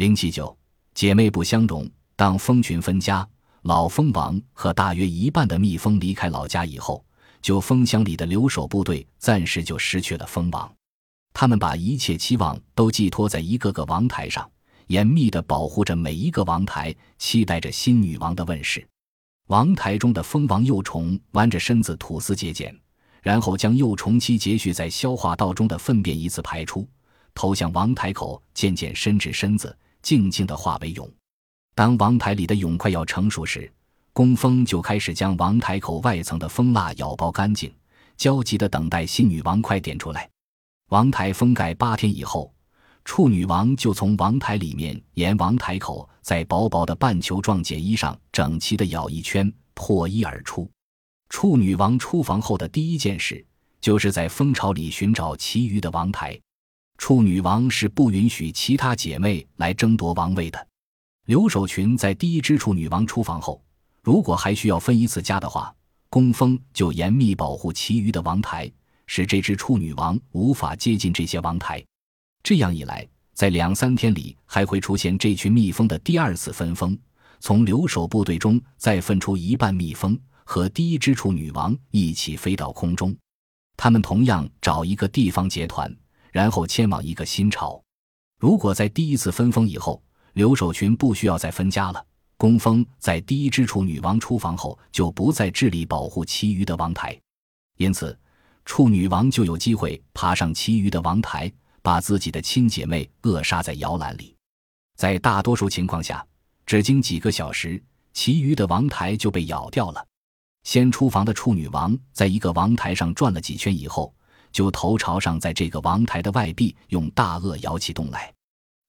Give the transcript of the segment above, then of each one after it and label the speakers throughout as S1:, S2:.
S1: 零七九，姐妹不相容。当蜂群分家，老蜂王和大约一半的蜜蜂离开老家以后，就蜂箱里的留守部队暂时就失去了蜂王。他们把一切期望都寄托在一个个王台上，严密地保护着每一个王台，期待着新女王的问世。王台中的蜂王幼虫弯着身子吐丝结茧，然后将幼虫期结蓄在消化道中的粪便一次排出，投向王台口，渐渐伸直身子。静静的化为蛹。当王台里的蛹快要成熟时，工蜂就开始将王台口外层的蜂蜡咬剥干净，焦急的等待新女王快点出来。王台封盖八天以后，处女王就从王台里面沿王台口，在薄薄的半球状茧衣上整齐地咬一圈，破衣而出。处女王出房后的第一件事，就是在蜂巢里寻找其余的王台。处女王是不允许其他姐妹来争夺王位的。留守群在第一只处女王出房后，如果还需要分一次家的话，工蜂就严密保护其余的王台，使这只处女王无法接近这些王台。这样一来，在两三天里还会出现这群蜜蜂的第二次分蜂，从留守部队中再分出一半蜜蜂，和第一只处女王一起飞到空中。他们同样找一个地方结团。然后迁往一个新巢。如果在第一次分封以后，留守群不需要再分家了，工蜂在第一只处女王出房后就不再致力保护其余的王台，因此处女王就有机会爬上其余的王台，把自己的亲姐妹扼杀在摇篮里。在大多数情况下，只经几个小时，其余的王台就被咬掉了。先出房的处女王在一个王台上转了几圈以后。就头朝上，在这个王台的外壁用大颚摇起动来。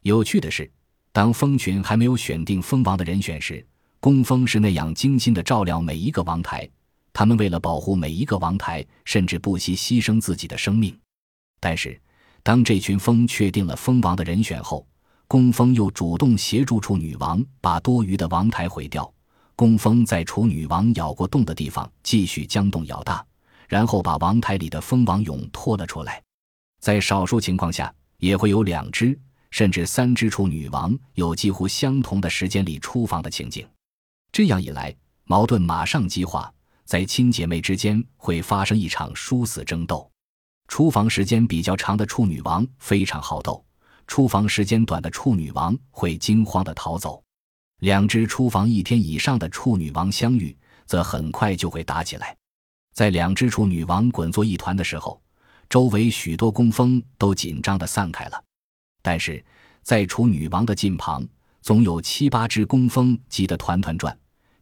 S1: 有趣的是，当蜂群还没有选定蜂王的人选时，工蜂是那样精心地照料每一个王台。他们为了保护每一个王台，甚至不惜牺牲自己的生命。但是，当这群蜂确定了蜂王的人选后，工蜂又主动协助处女王把多余的王台毁掉。工蜂在处女王咬过洞的地方继续将洞咬大。然后把王台里的蜂王蛹拖了出来，在少数情况下，也会有两只甚至三只处女王有几乎相同的时间里出房的情景。这样一来，矛盾马上激化，在亲姐妹之间会发生一场殊死争斗。出房时间比较长的处女王非常好斗，出房时间短的处女王会惊慌地逃走。两只出房一天以上的处女王相遇，则很快就会打起来。在两只处女王滚作一团的时候，周围许多工蜂都紧张地散开了。但是在处女王的近旁，总有七八只工蜂急得团团转，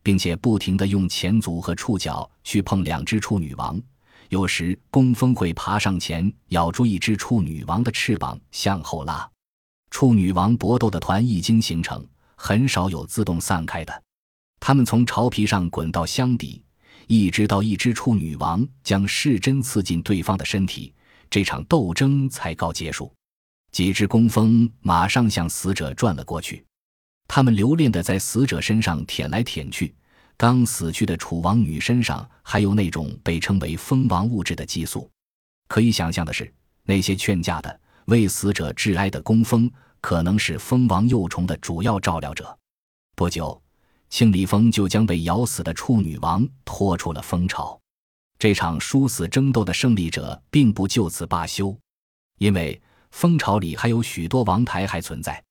S1: 并且不停地用前足和触角去碰两只处女王。有时工蜂会爬上前，咬住一只处女王的翅膀向后拉。处女王搏斗的团一经形成，很少有自动散开的，它们从巢皮上滚到箱底。一直到一只处女王将噬针刺进对方的身体，这场斗争才告结束。几只工蜂马上向死者转了过去，它们留恋地在死者身上舔来舔去。刚死去的楚王女身上还有那种被称为蜂王物质的激素。可以想象的是，那些劝架的为死者致哀的工蜂，可能是蜂王幼虫的主要照料者。不久。庆里蜂就将被咬死的处女王拖出了蜂巢。这场殊死争斗的胜利者并不就此罢休，因为蜂巢里还有许多王台还存在。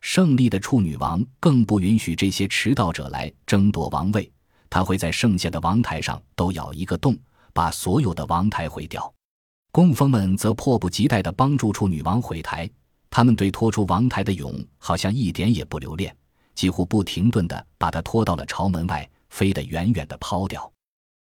S1: 胜利的处女王更不允许这些迟到者来争夺王位，他会在剩下的王台上都咬一个洞，把所有的王台毁掉。工蜂们则迫不及待地帮助处女王毁台，他们对拖出王台的蛹好像一点也不留恋。几乎不停顿地把它拖到了朝门外，飞得远远地抛掉。